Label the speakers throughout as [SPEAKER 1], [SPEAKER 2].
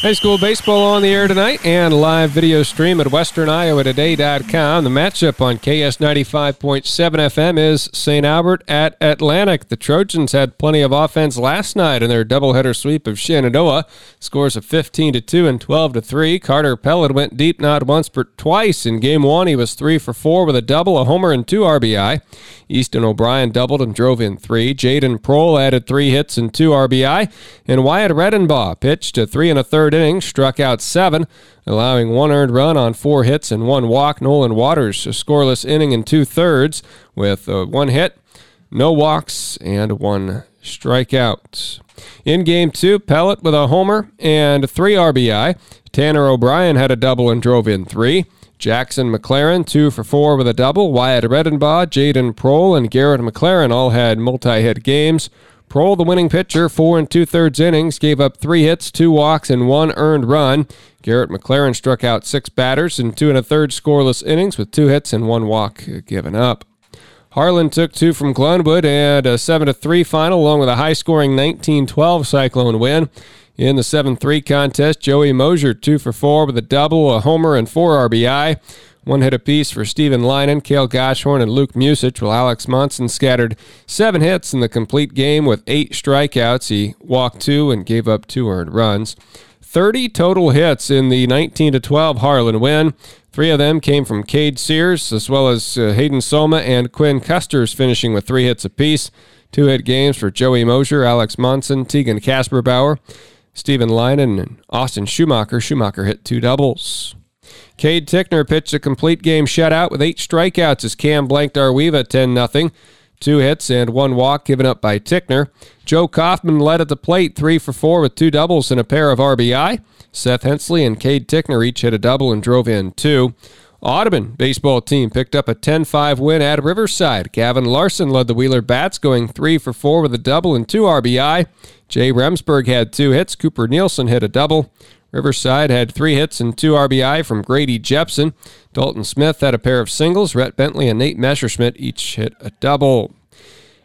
[SPEAKER 1] High school baseball on the air tonight and live video stream at westerniowatoday.com. The matchup on KS 95.7 FM is St. Albert at Atlantic. The Trojans had plenty of offense last night in their doubleheader sweep of Shenandoah. Scores of 15 to 2 and 12 to 3. Carter Pellet went deep not once but twice. In game one, he was 3 for 4 with a double, a homer, and two RBI. Easton O'Brien doubled and drove in three. Jaden Prohl added three hits and two RBI. And Wyatt Redenbaugh pitched a three and a third inning, struck out seven, allowing one earned run on four hits and one walk. Nolan Waters, a scoreless inning in two thirds with uh, one hit, no walks, and one strikeout. In game two, Pellet with a homer and three RBI. Tanner O'Brien had a double and drove in three. Jackson McLaren, two for four with a double. Wyatt Redenbaugh, Jaden Prohl, and Garrett McLaren all had multi hit games. Prohl, the winning pitcher, four and two thirds innings, gave up three hits, two walks, and one earned run. Garrett McLaren struck out six batters in two and a third scoreless innings with two hits and one walk given up. Harlan took two from Glenwood and a 7 to 3 final, along with a high scoring 19 12 Cyclone win. In the 7 3 contest, Joey Mosier, 2 for 4 with a double, a homer, and 4 RBI. One hit apiece for Stephen Linen, Kale Goshorn, and Luke Musich, while Alex Monson scattered seven hits in the complete game with eight strikeouts. He walked two and gave up two earned runs. 30 total hits in the 19 12 Harlan win. Three of them came from Cade Sears, as well as uh, Hayden Soma and Quinn Custers finishing with three hits apiece. Two hit games for Joey Mosier, Alex Monson, Tegan Kasperbauer. Stephen Linen and Austin Schumacher. Schumacher hit two doubles. Cade Tickner pitched a complete game shutout with eight strikeouts as Cam blanked AR-WE-VA 10 0. Two hits and one walk given up by Tickner. Joe Kaufman led at the plate, three for four with two doubles and a pair of RBI. Seth Hensley and Cade Tickner each hit a double and drove in two. Audubon baseball team picked up a 10 5 win at Riverside. Gavin Larson led the Wheeler Bats, going three for four with a double and two RBI. Jay Remsburg had two hits. Cooper Nielsen hit a double. Riverside had three hits and two RBI from Grady Jepson. Dalton Smith had a pair of singles. Rhett Bentley and Nate Messerschmidt each hit a double.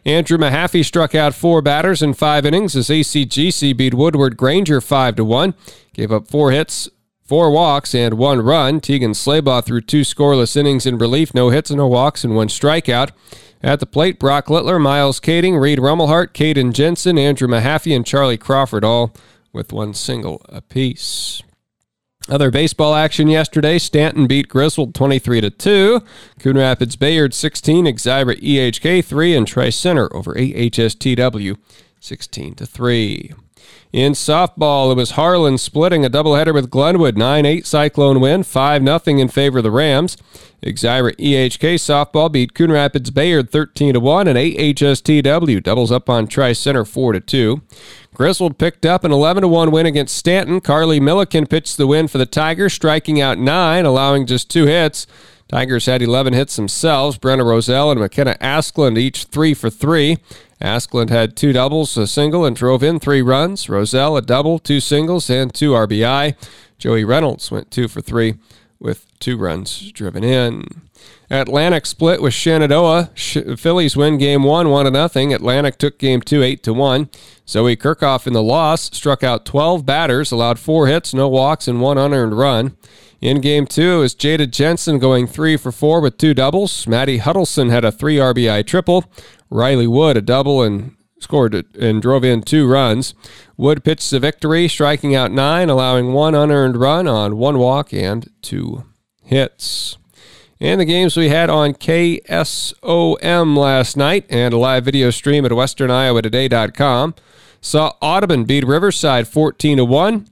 [SPEAKER 1] Andrew Mahaffey struck out four batters in five innings as ACGC beat Woodward Granger 5 to 1. Gave up four hits, Four walks and one run. Tegan Slaybaugh threw two scoreless innings in relief, no hits no walks, and one strikeout. At the plate, Brock Littler, Miles Kading, Reed Rummelhart, Caden Jensen, Andrew Mahaffey, and Charlie Crawford, all with one single apiece. Other baseball action yesterday. Stanton beat Griswold 23 to 2. Coon Rapids Bayard 16, Exira EHK 3, and Tri Center over AHSTW 16 to 3. In softball, it was Harlan splitting a doubleheader with Glenwood. 9 8 Cyclone win, 5 0 in favor of the Rams. Exira EHK softball beat Coon Rapids Bayard 13 1, and AHSTW doubles up on Tri Center 4 2. Griswold picked up an 11 1 win against Stanton. Carly Milliken pitched the win for the Tigers, striking out nine, allowing just two hits. Tigers had 11 hits themselves. Brenna Roselle and McKenna Askland each three for three. Askland had two doubles, a single, and drove in three runs. Roselle a double, two singles, and two RBI. Joey Reynolds went two for three with two runs driven in. Atlantic split with Shenandoah. Fillies win game one, one to nothing. Atlantic took game two, eight to one. Zoe Kirchhoff in the loss struck out 12 batters, allowed four hits, no walks, and one unearned run. In game two is Jada Jensen going three for four with two doubles. Maddie Huddleston had a three RBI triple. Riley Wood a double and scored and drove in two runs. Wood pitched the victory, striking out nine, allowing one unearned run on one walk and two hits. And the games we had on KSOM last night and a live video stream at westerniowatoday.com saw Audubon beat Riverside 14 to 1.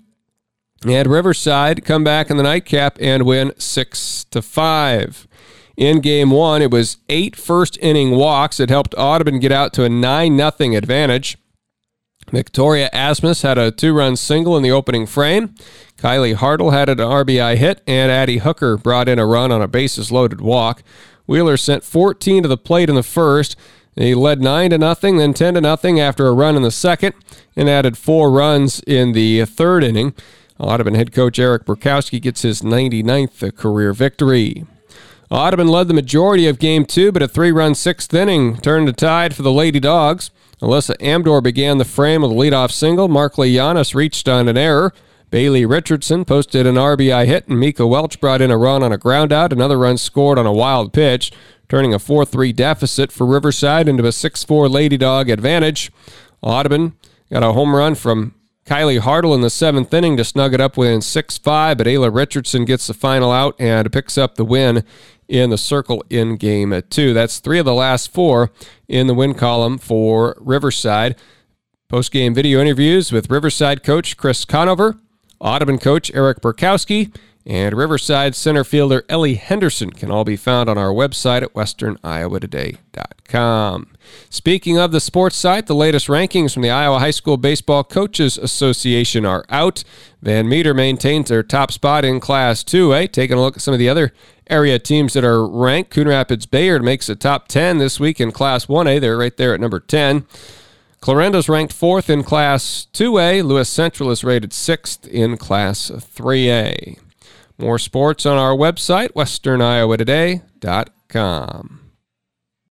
[SPEAKER 1] And Riverside come back in the nightcap and win 6 to 5. In game one, it was eight first inning walks that helped Audubon get out to a 9 0 advantage. Victoria Asmus had a two run single in the opening frame. Kylie Hartle had an RBI hit, and Addie Hooker brought in a run on a bases loaded walk. Wheeler sent 14 to the plate in the first. He led 9 to nothing, then 10 to nothing after a run in the second, and added four runs in the third inning. Audubon head coach Eric Burkowski gets his 99th career victory. Audubon led the majority of game two, but a three run sixth inning turned the tide for the Lady Dogs. Alyssa Amdor began the frame with a leadoff single. Mark Leonis reached on an error. Bailey Richardson posted an RBI hit, and Mika Welch brought in a run on a groundout. Another run scored on a wild pitch, turning a 4 3 deficit for Riverside into a 6 4 Lady Dog advantage. Audubon got a home run from Kylie Hartle in the seventh inning to snug it up within 6 5, but Ayla Richardson gets the final out and picks up the win in the circle in game two. That's three of the last four in the win column for Riverside. Post game video interviews with Riverside coach Chris Conover, Audubon coach Eric Burkowski, and Riverside center fielder Ellie Henderson can all be found on our website at westerniowatoday.com. Speaking of the sports site, the latest rankings from the Iowa High School Baseball Coaches Association are out. Van Meter maintains their top spot in Class 2A. Taking a look at some of the other area teams that are ranked, Coon Rapids Bayard makes the top 10 this week in Class 1A. They're right there at number 10. Clarinda's ranked fourth in Class 2A. Lewis Central is rated sixth in Class 3A. More sports on our website, westerniowatoday.com.